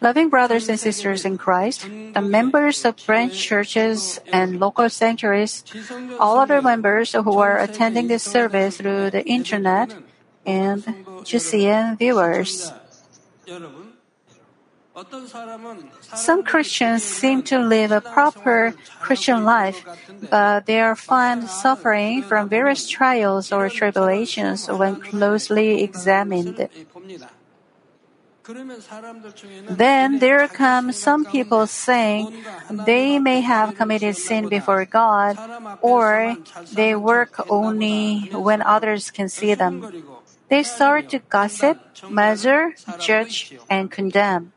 Loving brothers and sisters in Christ, the members of branch churches and local sanctuaries, all other members who are attending this service through the internet, and GCN viewers. Some Christians seem to live a proper Christian life, but they are found suffering from various trials or tribulations when closely examined. Then there come some people saying they may have committed sin before God or they work only when others can see them. They start to gossip, measure, judge, and condemn.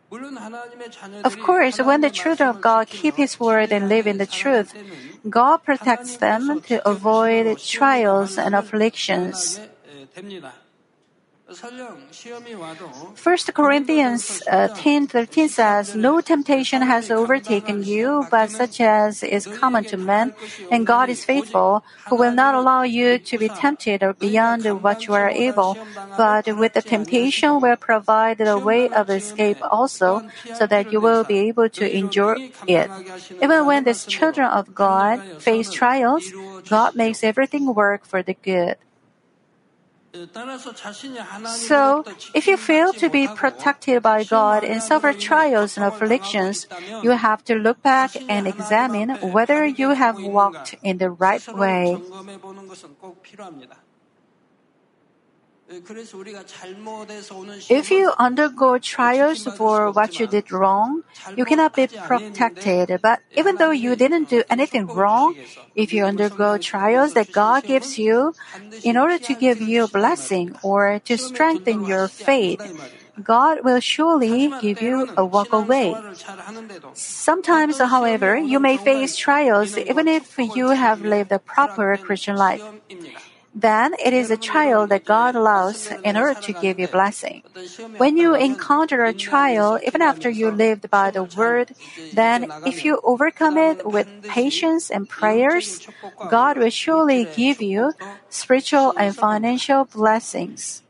Of course, when the children of God keep His word and live in the truth, God protects them to avoid trials and afflictions. First Corinthians 10:13 uh, says, "No temptation has overtaken you, but such as is common to men, and God is faithful, who will not allow you to be tempted beyond what you are able, but with the temptation will provide a way of escape also, so that you will be able to endure it." Even when these children of God face trials, God makes everything work for the good. So, if you fail to be protected by God and suffer trials and afflictions, you have to look back and examine whether you have walked in the right way. If you undergo trials for what you did wrong, you cannot be protected. But even though you didn't do anything wrong, if you undergo trials that God gives you in order to give you a blessing or to strengthen your faith, God will surely give you a walk away. Sometimes, however, you may face trials even if you have lived a proper Christian life then it is a trial that God allows in order to give you blessing. When you encounter a trial, even after you lived by the word, then if you overcome it with patience and prayers, God will surely give you spiritual and financial blessings.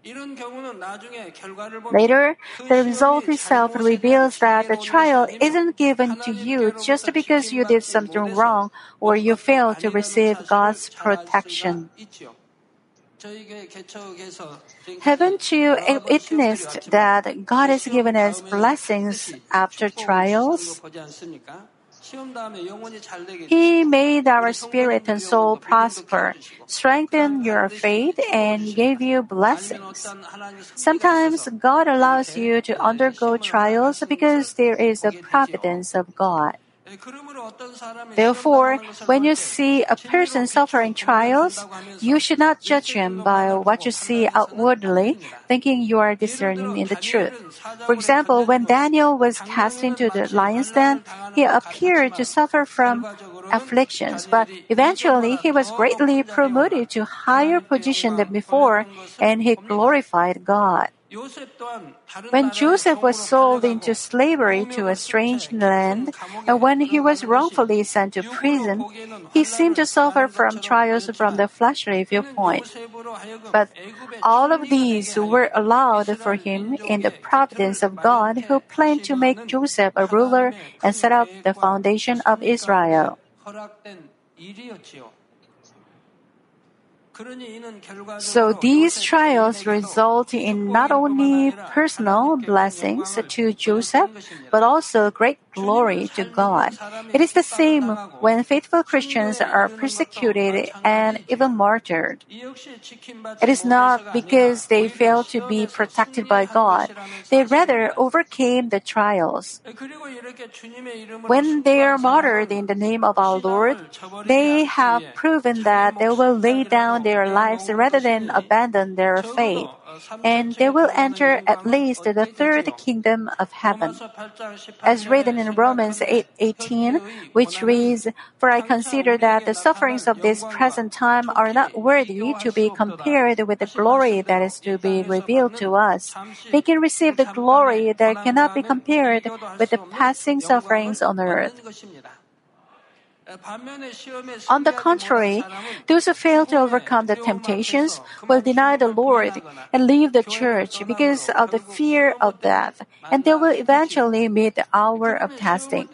Later, the result itself reveals that the trial isn't given to you just because you did something wrong or you failed to receive God's protection. Haven't you witnessed that God has given us blessings after trials? He made our spirit and soul prosper, strengthened your faith, and gave you blessings. Sometimes God allows you to undergo trials because there is a providence of God. Therefore, when you see a person suffering trials, you should not judge him by what you see outwardly, thinking you are discerning in the truth. For example, when Daniel was cast into the lion's den, he appeared to suffer from afflictions, but eventually he was greatly promoted to higher position than before, and he glorified God. When Joseph was sold into slavery to a strange land, and when he was wrongfully sent to prison, he seemed to suffer from trials from the fleshly viewpoint. But all of these were allowed for him in the providence of God, who planned to make Joseph a ruler and set up the foundation of Israel. So these trials result in not only personal blessings to Joseph, but also great glory to God. It is the same when faithful Christians are persecuted and even martyred. It is not because they fail to be protected by God. They rather overcame the trials. When they are martyred in the name of our Lord, they have proven that they will lay down their lives rather than abandon their faith, and they will enter at least the third kingdom of heaven. As written in Romans 8, 18, which reads, For I consider that the sufferings of this present time are not worthy to be compared with the glory that is to be revealed to us. They can receive the glory that cannot be compared with the passing sufferings on earth. On the contrary, those who fail to overcome the temptations will deny the Lord and leave the church because of the fear of death, and they will eventually meet the hour of testing.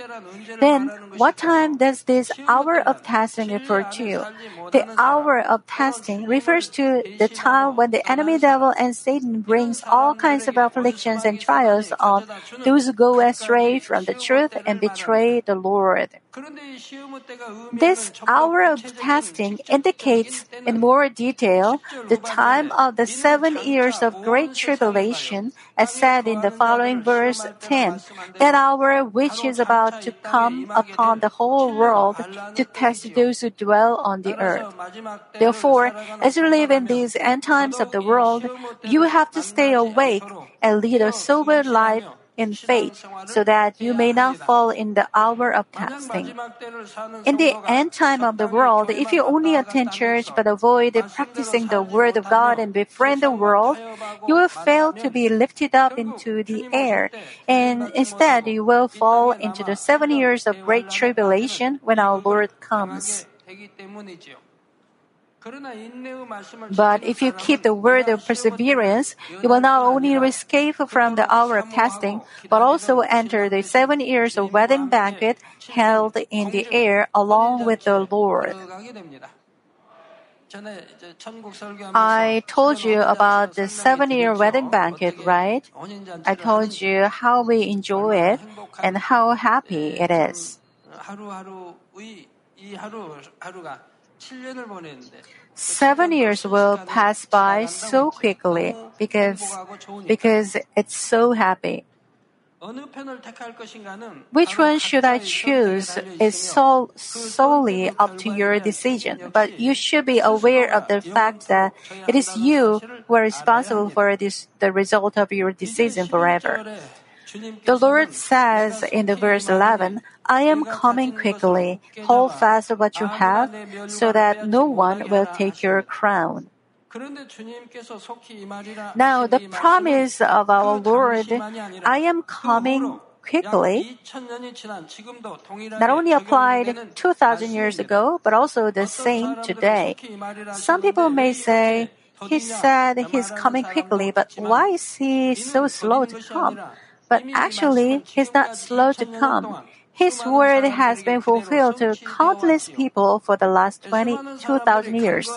Then, what time does this hour of testing refer to? The hour of testing refers to the time when the enemy devil and Satan brings all kinds of afflictions and trials on those who go astray from the truth and betray the Lord. This hour of testing indicates in more detail the time of the seven years of great tribulation, as said in the following verse 10, that hour which is about to come upon the whole world to test those who dwell on the earth. Therefore, as you live in these end times of the world, you have to stay awake and lead a sober life in faith so that you may not fall in the hour of testing. In the end time of the world, if you only attend church but avoid practicing the word of God and befriend the world, you will fail to be lifted up into the air, and instead you will fall into the seven years of great tribulation when our Lord comes. But if you keep the word of perseverance, you will not only escape from the hour of testing, but also enter the seven years of wedding banquet held in the air along with the Lord. I told you about the seven year wedding banquet, right? I told you how we enjoy it and how happy it is. Seven years will pass by so quickly because, because it's so happy. Which one should I choose is so, solely up to your decision, but you should be aware of the fact that it is you who are responsible for this, the result of your decision forever. The Lord says in the verse 11, I am coming quickly. Hold fast what you have so that no one will take your crown. Now, the promise of our Lord, I am coming quickly, not only applied 2,000 years ago, but also the same today. Some people may say, He said He's coming quickly, but why is He so slow to come? But actually, He's not slow to come. His word has been fulfilled to countless people for the last 22,000 years.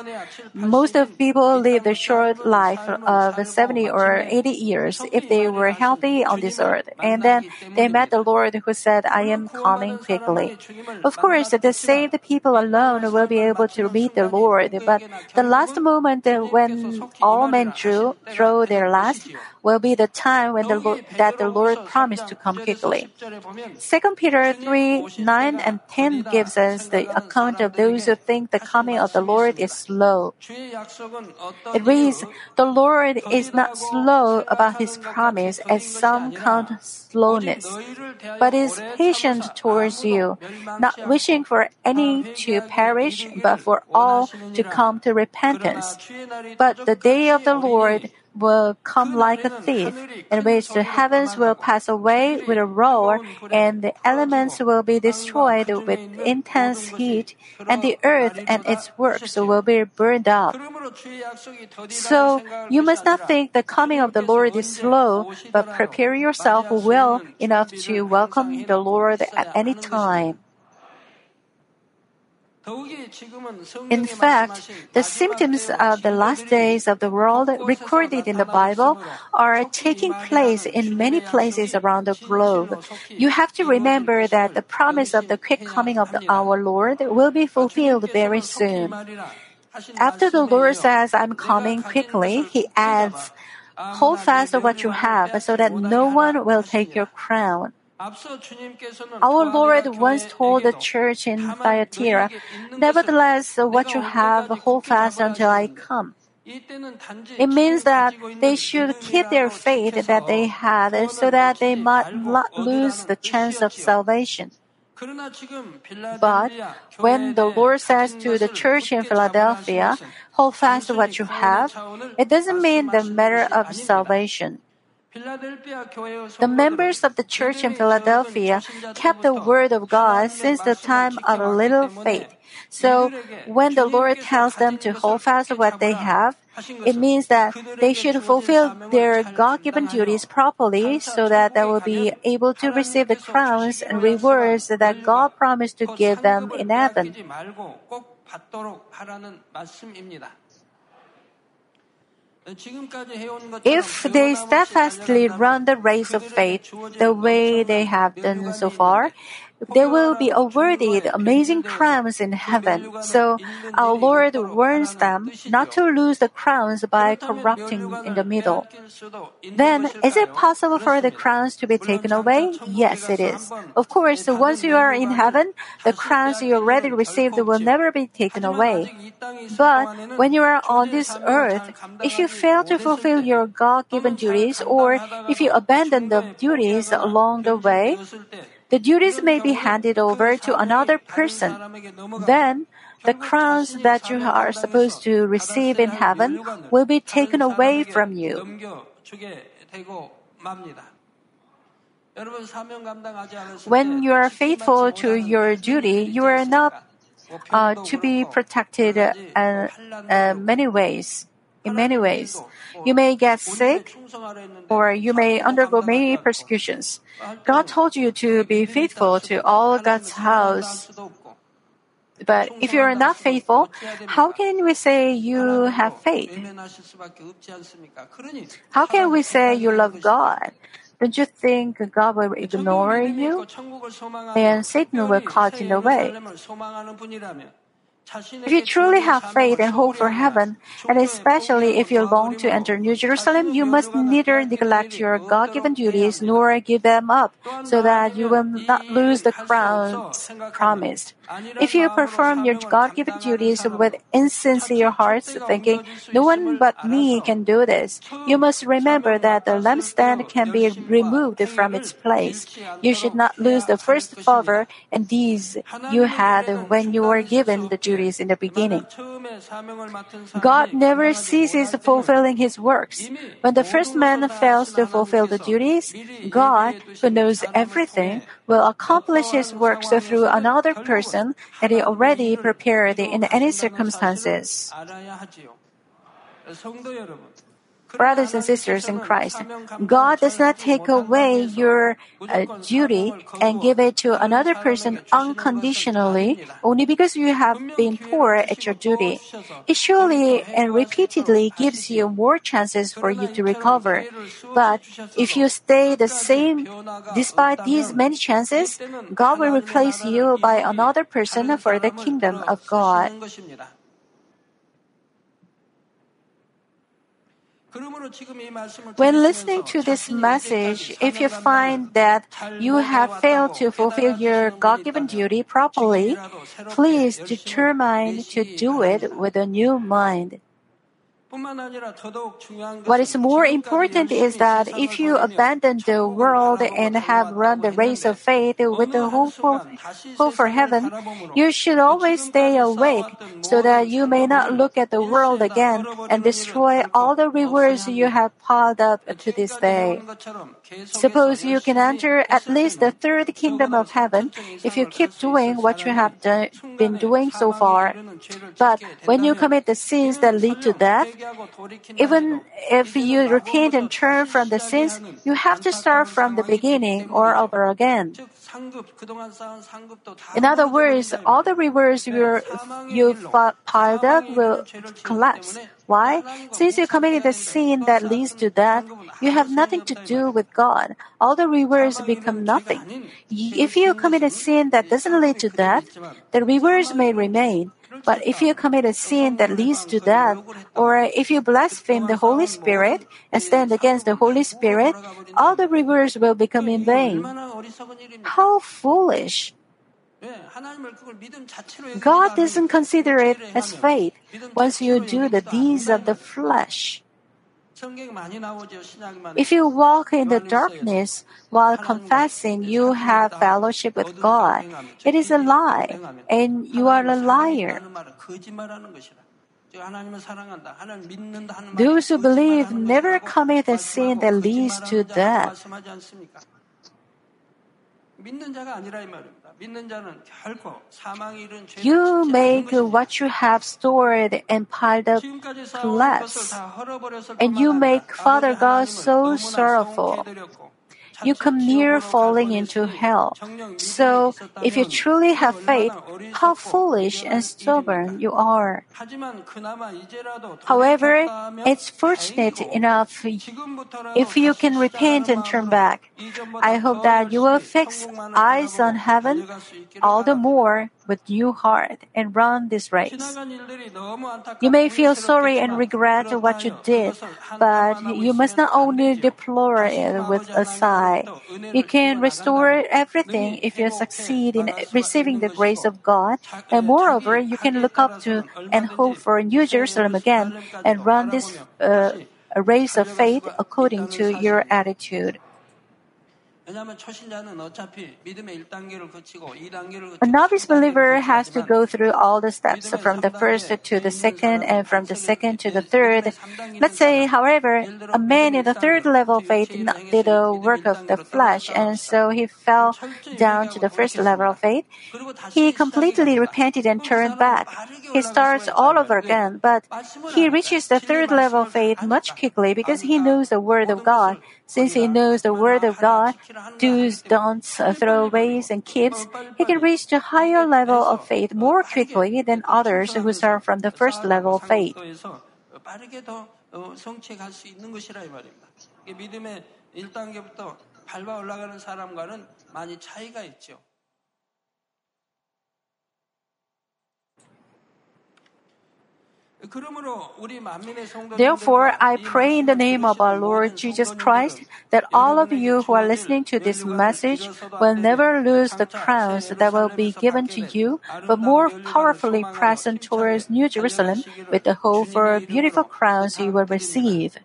Most of people live a short life of 70 or 80 years if they were healthy on this earth. And then they met the Lord who said, I am coming quickly. Of course, the saved people alone will be able to meet the Lord, but the last moment when all men drew, throw their last will be the time when the Lord, that the Lord promised to come quickly. 2 Peter 3, 9 and 10 gives us the account of those who think the coming of the Lord is slow. It reads, The Lord is not slow about his promise as some count slowness, but is patient towards you, not wishing for any to perish, but for all to come to repentance. But the day of the Lord will come like a thief, in which the heavens will pass away with a roar, and the elements will be destroyed with intense heat, and the earth and its works will be burned up. So you must not think the coming of the Lord is slow, but prepare yourself well enough to welcome the Lord at any time. In fact, the symptoms of the last days of the world recorded in the Bible are taking place in many places around the globe. You have to remember that the promise of the quick coming of the, our Lord will be fulfilled very soon. After the Lord says, I'm coming quickly, he adds, Hold fast to what you have so that no one will take your crown. Our Lord once told the church in Thyatira, Nevertheless, what you have, hold fast until I come. It means that they should keep their faith that they had so that they might not lose the chance of salvation. But when the Lord says to the church in Philadelphia, hold fast what you have, it doesn't mean the matter of salvation. The members of the church in Philadelphia kept the word of God since the time of a little faith. So when the Lord tells them to hold fast what they have, it means that they should fulfill their God-given duties properly so that they will be able to receive the crowns and rewards that God promised to give them in heaven. If they steadfastly run the race of faith the way they have done so far, they will be awarded amazing crowns in heaven. So our Lord warns them not to lose the crowns by corrupting in the middle. Then, is it possible for the crowns to be taken away? Yes, it is. Of course, once you are in heaven, the crowns you already received will never be taken away. But when you are on this earth, if you fail to fulfill your God-given duties or if you abandon the duties along the way, the duties may be handed over to another person. Then, the crowns that you are supposed to receive in heaven will be taken away from you. When you are faithful to your duty, you are not uh, to be protected uh, uh, many ways. In many ways, you may get sick, or you may undergo many persecutions. God told you to be faithful to all God's house. But if you are not faithful, how can we say you have faith? How can we say you love God? Don't you think God will ignore you? And Satan will caught in the way. If you truly have faith and hope for heaven, and especially if you long to enter New Jerusalem, you must neither neglect your God given duties nor give them up, so that you will not lose the crowns promised. If you perform your God given duties with insincere hearts, thinking, no one but me can do this, you must remember that the lampstand can be removed from its place. You should not lose the first fervor and these you had when you were given the duties in the beginning. God never ceases fulfilling his works. When the first man fails to fulfill the duties, God, who knows everything, will accomplish his works through another person that he already prepared in any circumstances. Brothers and sisters in Christ, God does not take away your uh, duty and give it to another person unconditionally only because you have been poor at your duty. It surely and repeatedly gives you more chances for you to recover. But if you stay the same despite these many chances, God will replace you by another person for the kingdom of God. When listening to this message, if you find that you have failed to fulfill your God given duty properly, please determine to do it with a new mind. What is more important is that if you abandon the world and have run the race of faith with the hope for, hope for heaven, you should always stay awake so that you may not look at the world again and destroy all the rewards you have piled up to this day. Suppose you can enter at least the third kingdom of heaven if you keep doing what you have done, been doing so far. But when you commit the sins that lead to death, even if you repent and turn from the sins, you have to start from the beginning or over again. In other words, all the rewards you you've piled up will collapse. Why? Since you committed a sin that leads to death, you have nothing to do with God. All the rewards become nothing. If you commit a sin that doesn't lead to death, the rewards may remain. But if you commit a sin that leads to death, or if you blaspheme the Holy Spirit and stand against the Holy Spirit, all the rewards will become in vain. How foolish! God doesn't consider it as faith once you do the deeds of the flesh. If you walk in the darkness while confessing you have fellowship with God, it is a lie, and you are a liar. Those who believe never commit a sin that leads to death. You make what you have stored and piled up collapse, and you make Father God so sorrowful you come near falling into hell. So, if you truly have faith, how foolish and stubborn you are. However, it's fortunate enough if you can repent and turn back. I hope that you will fix eyes on heaven all the more with new heart and run this race. You may feel sorry and regret what you did, but you must not only deplore it with a sigh. You can restore everything if you succeed in receiving the grace of God, and moreover, you can look up to and hope for New Jerusalem again and run this uh, race of faith according to your attitude. A novice believer has to go through all the steps from the first to the second and from the second to the third. Let's say, however, a man in the third level of faith did the work of the flesh and so he fell down to the first level of faith. He completely repented and turned back. He starts all over again, but he reaches the third level of faith much quickly because he knows the word of God. Since he knows the Word of God, do's, don'ts, uh, throwaways, and keeps, he can reach the higher level of faith more quickly than others who start from the first level of faith. 상급도에서 빠르게 더 어, 성취할 수 있는 것이라 이 말입니다. 이게 믿음의 1단계부터 밟아 올라가는 사람과는 많이 차이가 있죠. Therefore, I pray in the name of our Lord Jesus Christ that all of you who are listening to this message will never lose the crowns that will be given to you, but more powerfully press towards New Jerusalem with the hope for beautiful crowns you will receive.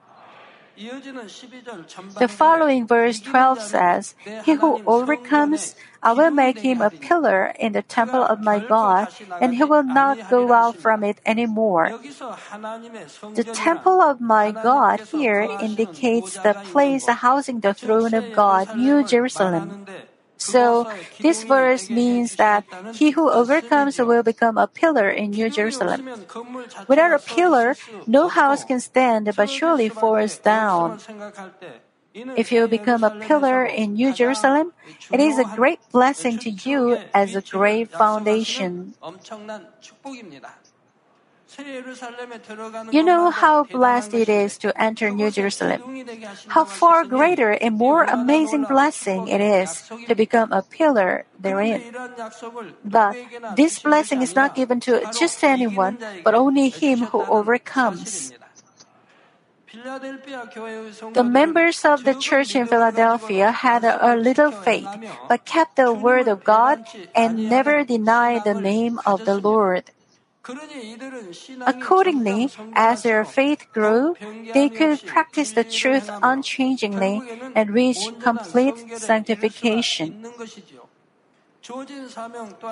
The following verse 12 says, He who overcomes, I will make him a pillar in the temple of my God, and he will not go out from it anymore. The temple of my God here indicates the place housing the throne of God, New Jerusalem. So this verse means that he who overcomes will become a pillar in New Jerusalem. Without a pillar, no house can stand but surely falls down. If you become a pillar in New Jerusalem, it is a great blessing to you as a great foundation. You know how blessed it is to enter New Jerusalem. How far greater and more amazing blessing it is to become a pillar therein. But this blessing is not given to just anyone, but only him who overcomes. The members of the church in Philadelphia had a, a little faith, but kept the word of God and never denied the name of the Lord. Accordingly, as their faith grew, they could practice the truth unchangingly and reach complete sanctification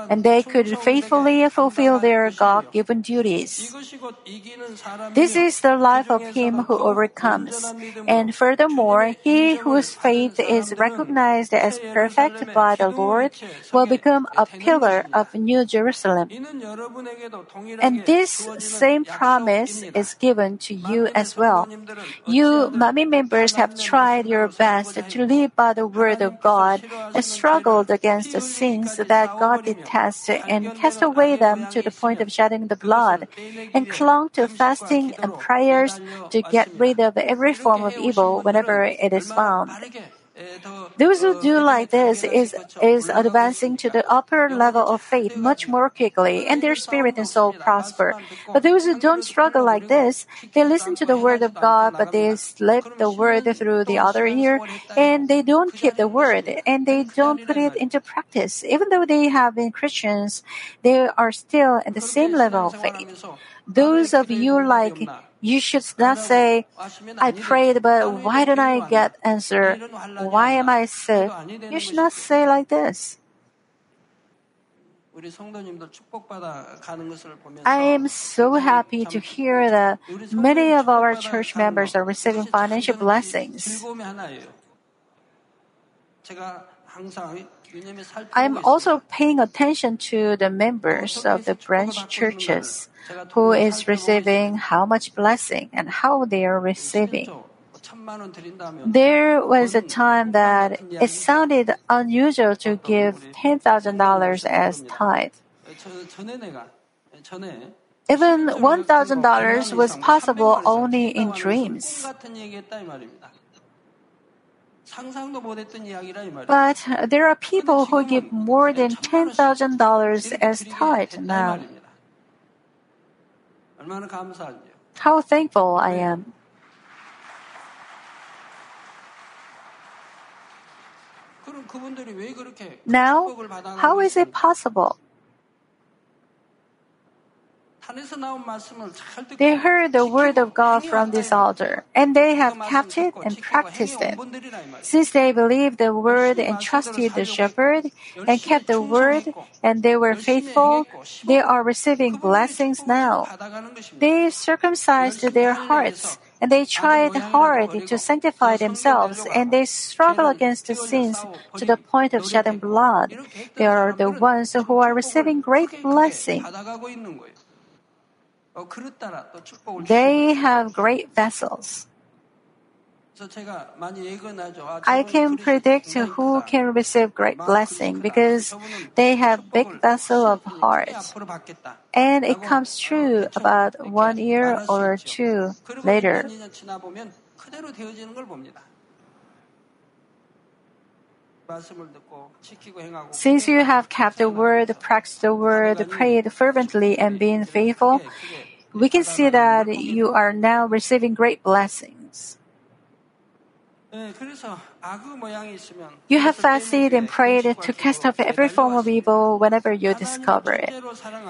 and they could faithfully fulfill their God given duties. This is the life of him who overcomes. And furthermore, he whose faith is recognized as perfect by the Lord will become a pillar of New Jerusalem. And this same promise is given to you as well. You, Manmin members, have tried your best to live by the word of God and struggled against the sin sins that God detests and cast away them to the point of shedding the blood, and clung to fasting and prayers to get rid of every form of evil whenever it is found. Those who do like this is, is advancing to the upper level of faith much more quickly, and their spirit and soul prosper. But those who don't struggle like this, they listen to the word of God, but they slip the word through the other ear, and they don't keep the word, and they don't put it into practice. Even though they have been Christians, they are still at the same level of faith. Those of you like you should not say, I prayed, but why don't I get answer? Why am I sick? You should not say like this. I am so happy to hear that many of our church members are receiving financial blessings. I'm also paying attention to the members of the branch churches who is receiving how much blessing and how they are receiving. There was a time that it sounded unusual to give $10,000 as tithe. Even $1,000 was possible only in dreams. But there are people who give more than $10,000 as tithe now. How thankful I am. Now, how is it possible? They heard the word of God from this altar, and they have kept it and practiced it. Since they believed the word and trusted the shepherd, and kept the word, and they were faithful, they are receiving blessings now. They circumcised their hearts and they tried hard to sanctify themselves, and they struggle against the sins to the point of shedding blood. They are the ones who are receiving great blessing. They have great vessels. I can predict who can receive great blessing because they have big vessel of heart. And it comes true about one year or two later. Since you have kept the word, practiced the word, prayed fervently, and been faithful, we can see that you are now receiving great blessings. You have fasted and prayed to cast off every form of evil whenever you discover it.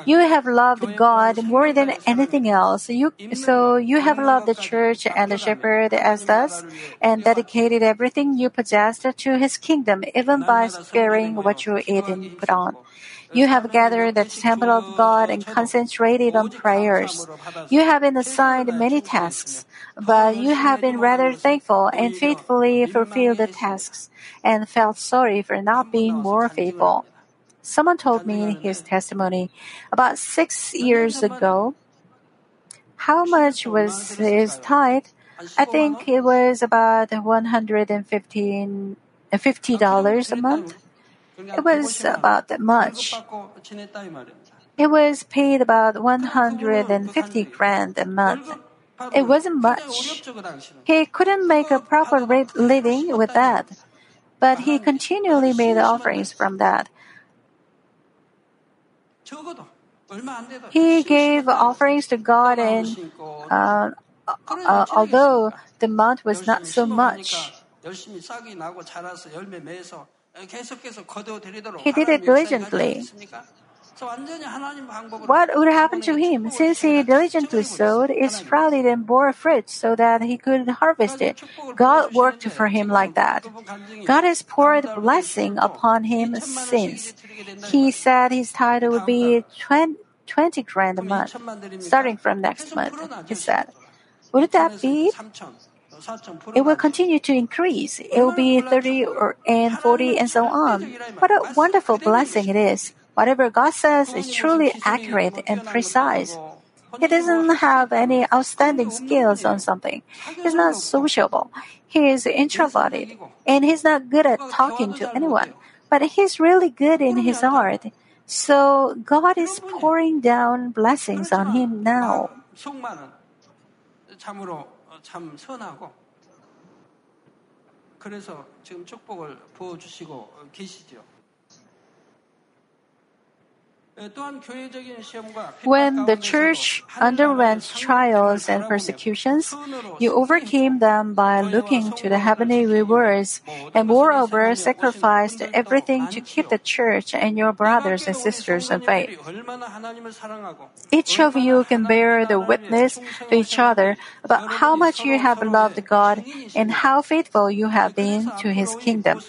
You have loved God more than anything else. You, so you have loved the church and the shepherd as thus, and dedicated everything you possessed to his kingdom, even by sparing what you ate and put on. You have gathered at the temple of God and concentrated on prayers. You have been assigned many tasks, but you have been rather thankful and faithfully fulfilled the tasks, and felt sorry for not being more faithful. Someone told me in his testimony about six years ago. How much was his tithe? I think it was about $115 $50 a month. It was about that much. It was paid about 150 grand a month. It wasn't much. He couldn't make a proper living with that. But he continually made offerings from that. He gave offerings to God, and uh, uh, although the amount was not so much, he did it diligently. What would happen to him? Since he diligently sowed, it sprouted and bore fruit so that he could harvest it. God worked for him like that. God has poured blessing upon him since. He said his title would be 20, 20 grand a month, starting from next month, he said. Would that be it will continue to increase. It will be 30 or, and 40 and so on. What a wonderful blessing it is. Whatever God says is truly accurate and precise. He doesn't have any outstanding skills on something. He's not sociable. He is introverted and he's not good at talking to anyone. But he's really good in his art. So God is pouring down blessings on him now. 참 선하고 그래서 지금 축복을 부어 주시고 계시죠. When the church underwent trials and persecutions, you overcame them by looking to the heavenly rewards, and moreover sacrificed everything to keep the church and your brothers and sisters in faith. Each of you can bear the witness to each other about how much you have loved God and how faithful you have been to His kingdom.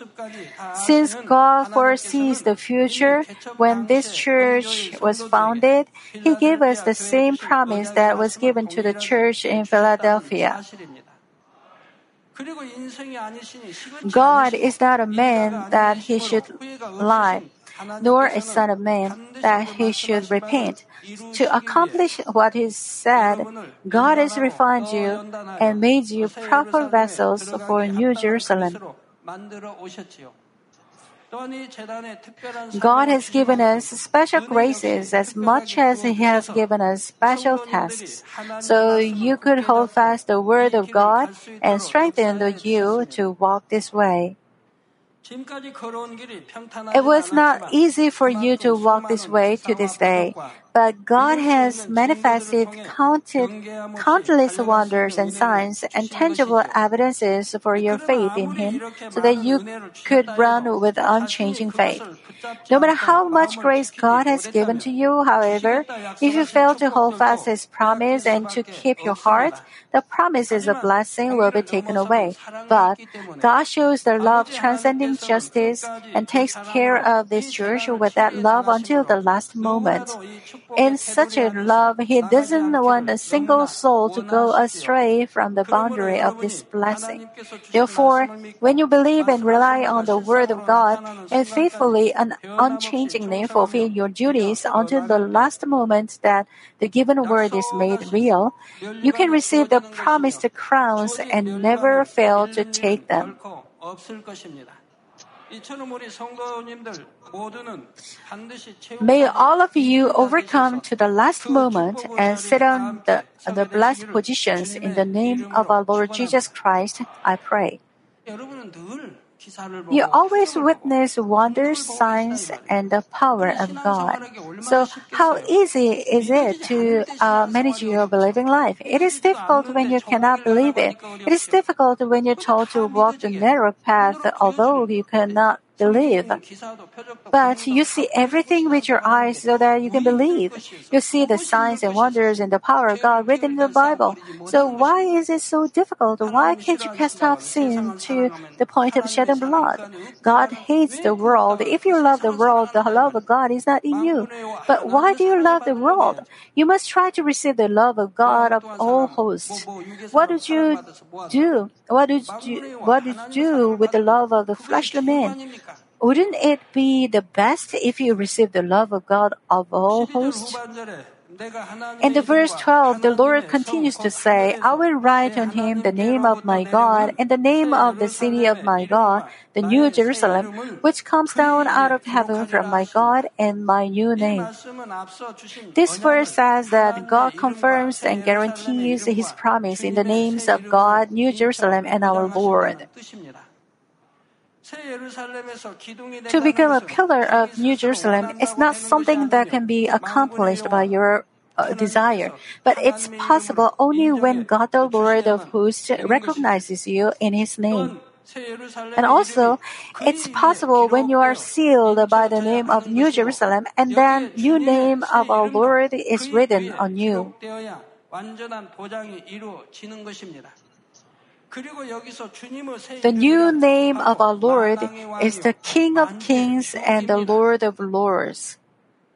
Since God foresees the future when this church was founded, He gave us the same promise that was given to the church in Philadelphia. God is not a man that he should lie, nor a son of man that he should repent. To accomplish what is said, God has refined you and made you proper vessels for New Jerusalem. God has given us special graces as much as He has given us special tasks. So you could hold fast the Word of God and strengthen you to walk this way. It was not easy for you to walk this way to this day, but God has manifested counted, countless wonders and signs and tangible evidences for your faith in Him so that you could run with unchanging faith. No matter how much grace God has given to you, however, if you fail to hold fast His promise and to keep your heart, the promises of blessing will be taken away. But God shows the love transcending justice and takes care of this church with that love until the last moment. In such a love, He doesn't want a single soul to go astray from the boundary of this blessing. Therefore, when you believe and rely on the Word of God and faithfully and unchangingly fulfill your duties until the last moment that the given Word is made real, you can receive the promised crowns and never fail to take them. May all of you overcome to the last moment and sit on the, the blessed positions in the name of our Lord Jesus Christ, I pray. You always witness wonders, signs, and the power of God. So, how easy is it to uh, manage your believing life? It is difficult when you cannot believe it. It is difficult when you're told to walk the narrow path, although you cannot believe. But you see everything with your eyes so that you can believe. You see the signs and wonders and the power of God written in the Bible. So why is it so difficult? Why can't you cast off sin to the point of shedding blood? God hates the world. If you love the world, the love of God is not in you. But why do you love the world? You must try to receive the love of God of all hosts. What did you do? What did you, what did you do with the love of the fleshly man? Wouldn't it be the best if you receive the love of God of all hosts? In the verse 12, the Lord continues to say, I will write on him the name of my God and the name of the city of my God, the New Jerusalem, which comes down out of heaven from my God and my new name. This verse says that God confirms and guarantees his promise in the names of God, New Jerusalem, and our Lord. To become a pillar of New Jerusalem is not something that can be accomplished by your uh, desire, but it's possible only when God the Lord of hosts recognizes you in His name. And also, it's possible when you are sealed by the name of New Jerusalem and then new name of our Lord is written on you. The new name of our Lord is the King of Kings and the Lord of Lords.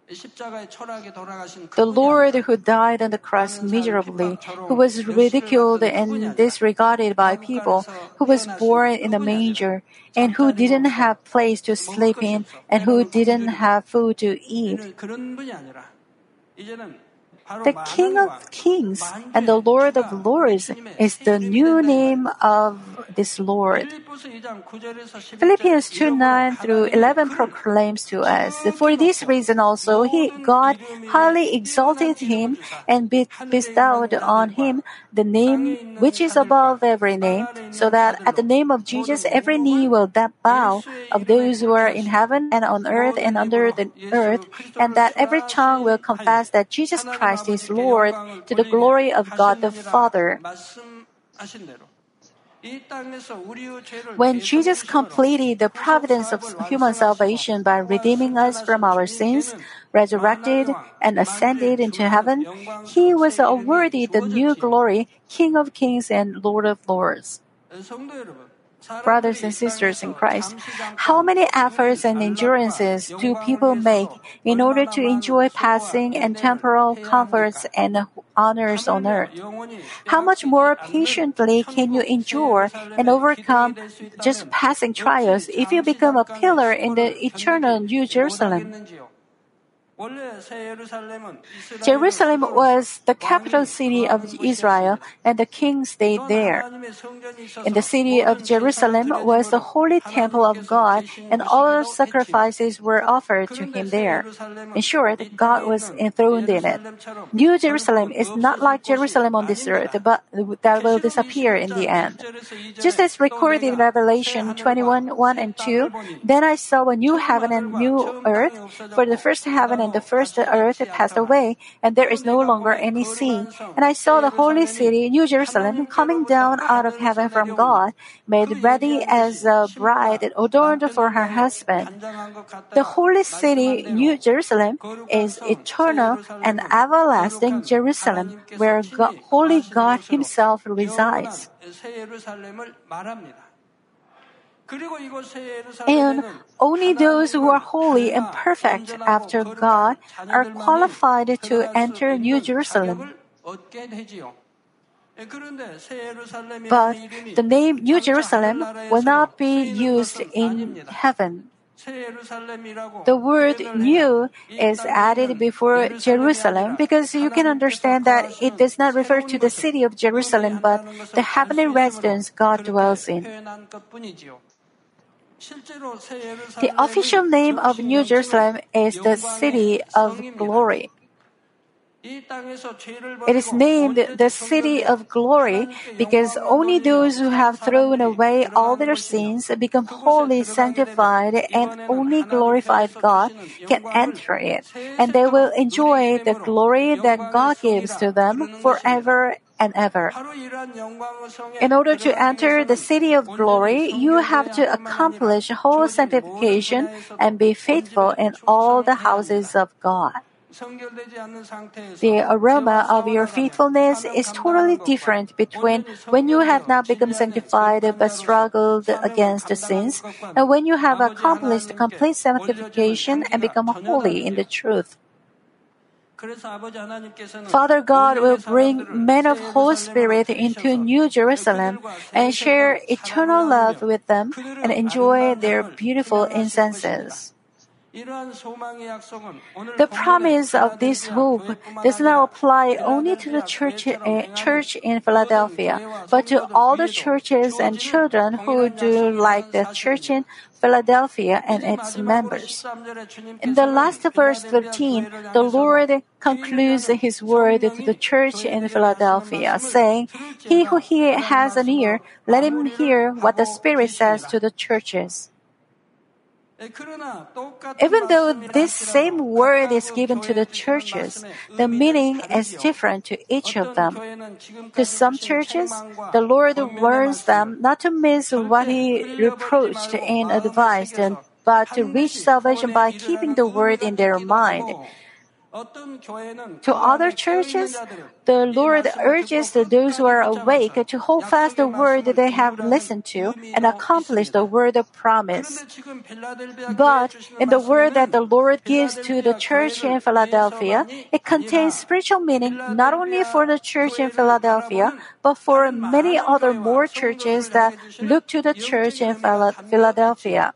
The Lord who died on the cross miserably, who was ridiculed and disregarded by people, who was born in a manger, and who didn't have place to sleep in, and who didn't have food to eat. The King of Kings and the Lord of Lords is the new name of this Lord. Philippians 2 9 through 11 proclaims to us, For this reason also, he, God highly exalted him and bestowed on him the name which is above every name, so that at the name of Jesus every knee will bow of those who are in heaven and on earth and under the earth, and that every tongue will confess that Jesus Christ is Lord to the glory of God the Father. When Jesus completed the providence of human salvation by redeeming us from our sins, resurrected, and ascended into heaven, he was awarded the new glory, King of kings and Lord of lords. Brothers and sisters in Christ, how many efforts and endurances do people make in order to enjoy passing and temporal comforts and honors on earth? How much more patiently can you endure and overcome just passing trials if you become a pillar in the eternal New Jerusalem? Jerusalem was the capital city of Israel, and the king stayed there. In the city of Jerusalem was the holy temple of God, and all sacrifices were offered to him there. In short, God was enthroned in it. New Jerusalem is not like Jerusalem on this earth, but that will disappear in the end. Just as recorded in Revelation 21 1 and 2, then I saw a new heaven and new earth, for the first heaven and the first earth passed away, and there is no longer any sea. And I saw the holy city, New Jerusalem, coming down out of heaven from God, made ready as a bride adorned for her husband. The holy city, New Jerusalem, is eternal and everlasting Jerusalem, where God, holy God Himself resides. And only those who are holy and perfect after God are qualified to enter New Jerusalem. But the name New Jerusalem will not be used in heaven. The word new is added before Jerusalem because you can understand that it does not refer to the city of Jerusalem but the heavenly residence God dwells in. The official name of New Jerusalem is the City of Glory. It is named the City of Glory because only those who have thrown away all their sins, become wholly sanctified, and only glorified God can enter it, and they will enjoy the glory that God gives to them forever and ever. In order to enter the city of glory, you have to accomplish whole sanctification and be faithful in all the houses of God. The aroma of your faithfulness is totally different between when you have not become sanctified but struggled against the sins and when you have accomplished complete sanctification and become holy in the truth. Father God will bring men of Holy Spirit into New Jerusalem and share eternal love with them and enjoy their beautiful incenses. The promise of this hope does not apply only to the church, church in Philadelphia, but to all the churches and children who do like the church in Philadelphia and its members. In the last verse 13, the Lord concludes his word to the church in Philadelphia, saying, He who has an ear, let him hear what the Spirit says to the churches. Even though this same word is given to the churches, the meaning is different to each of them. To some churches, the Lord warns them not to miss what He reproached and advised, but to reach salvation by keeping the word in their mind. To other churches, the Lord urges those who are awake to hold fast the word they have listened to and accomplish the word of promise. But in the word that the Lord gives to the church in Philadelphia, it contains spiritual meaning not only for the church in Philadelphia, but for many other more churches that look to the church in Philadelphia.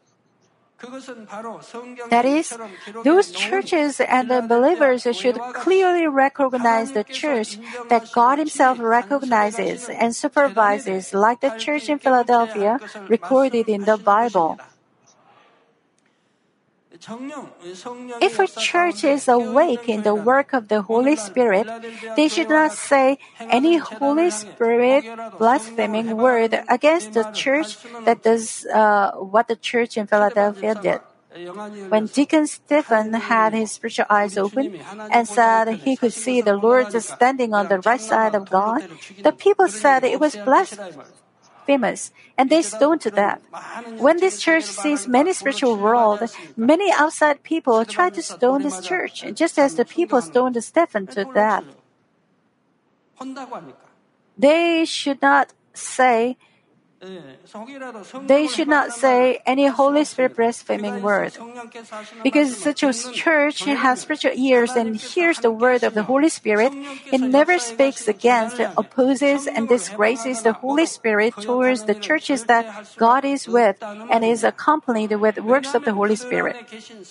That is, those churches and the believers should clearly recognize the church that God Himself recognizes and supervises, like the church in Philadelphia recorded in the Bible. If a church is awake in the work of the Holy Spirit, they should not say any Holy Spirit blaspheming word against the church that does uh, what the church in Philadelphia did. When Deacon Stephen had his spiritual eyes open and said he could see the Lord standing on the right side of God, the people said it was blasphemous, and they stoned to death. When this church sees many spiritual world, many outside people try to stone this church, just as the people stoned Stephen to death. They should not say they should not say any Holy Spirit blaspheming word. Because such a church has spiritual ears and hears the word of the Holy Spirit, it never speaks against, opposes, and disgraces the Holy Spirit towards the churches that God is with and is accompanied with works of the Holy Spirit.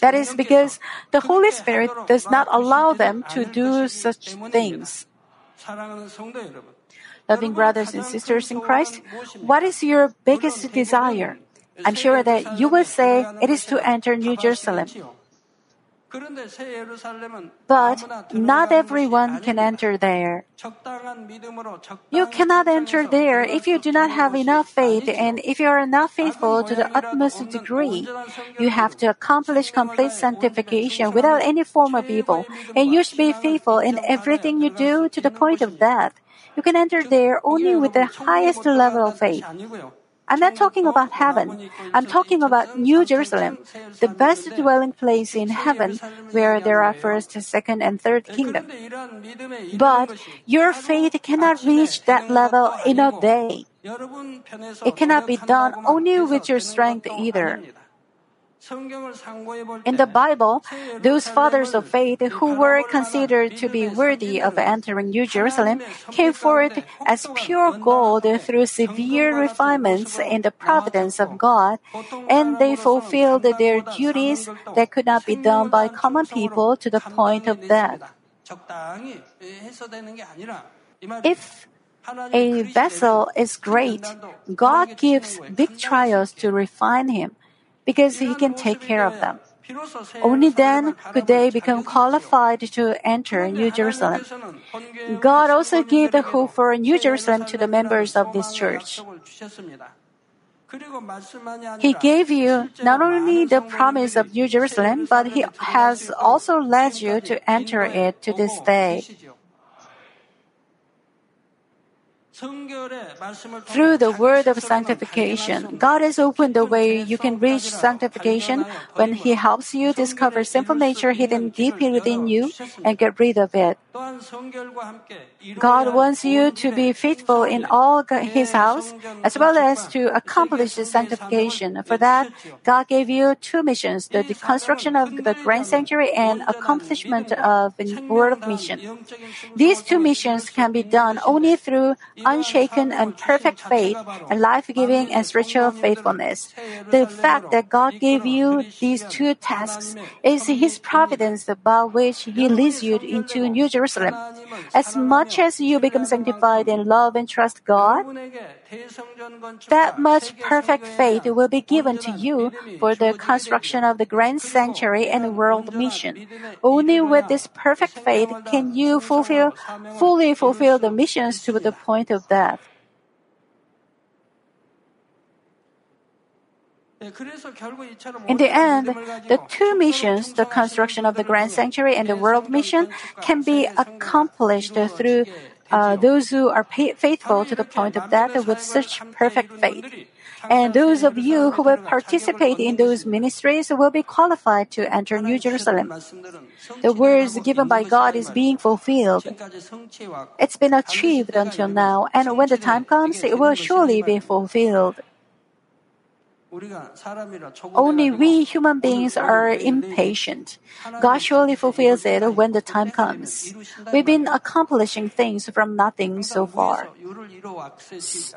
That is because the Holy Spirit does not allow them to do such things. Loving brothers and sisters in Christ, what is your biggest desire? I'm sure that you will say it is to enter New Jerusalem. But not everyone can enter there. You cannot enter there if you do not have enough faith and if you are not faithful to the utmost degree. You have to accomplish complete sanctification without any form of evil, and you should be faithful in everything you do to the point of death. You can enter there only with the highest level of faith. I'm not talking about heaven. I'm talking about New Jerusalem, the best dwelling place in heaven where there are first, second, and third kingdom. But your faith cannot reach that level in a day. It cannot be done only with your strength either. In the Bible, those fathers of faith who were considered to be worthy of entering New Jerusalem came forth as pure gold through severe refinements in the providence of God, and they fulfilled their duties that could not be done by common people to the point of death. If a vessel is great, God gives big trials to refine him because He can take care of them. Only then could they become qualified to enter New Jerusalem. God also gave the hope for New Jerusalem to the members of this church. He gave you not only the promise of New Jerusalem, but He has also led you to enter it to this day. Through the word of sanctification, God has opened the way you can reach sanctification when He helps you discover sinful nature hidden deep within you and get rid of it. God wants you to be faithful in all His house as well as to accomplish the sanctification. For that, God gave you two missions, the construction of the grand sanctuary and accomplishment of the world mission. These two missions can be done only through unshaken and perfect faith and life-giving and spiritual faithfulness. The fact that God gave you these two tasks is His providence by which He leads you into New Jerusalem. As much as you become sanctified in love and trust God, that much perfect faith will be given to you for the construction of the grand sanctuary and world mission. Only with this perfect faith can you fulfill, fully fulfill the missions to the point of death. In the end, the two missions, the construction of the grand sanctuary and the world mission, can be accomplished through uh, those who are pay- faithful to the point of death with such perfect faith. And those of you who will participate in those ministries will be qualified to enter New Jerusalem. The words given by God is being fulfilled. It's been achieved until now, and when the time comes, it will surely be fulfilled. Only we human beings are impatient. God surely fulfills it when the time comes. We've been accomplishing things from nothing so far.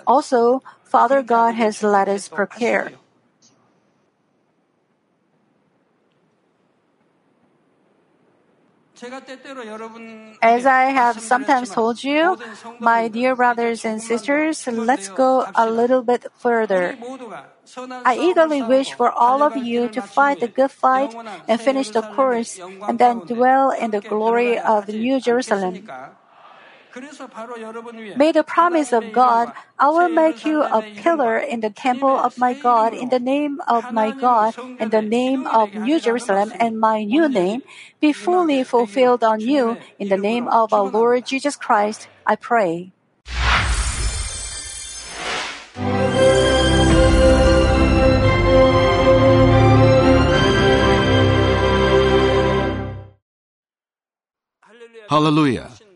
Also, Father God has let us prepare. As I have sometimes told you, my dear brothers and sisters, let's go a little bit further. I eagerly wish for all of you to fight the good fight and finish the course and then dwell in the glory of New Jerusalem. May the promise of God, I will make you a pillar in the temple of my God, in the name of my God, in the name of New Jerusalem, and my new name, be fully fulfilled on you, in the name of our Lord Jesus Christ, I pray. Hallelujah.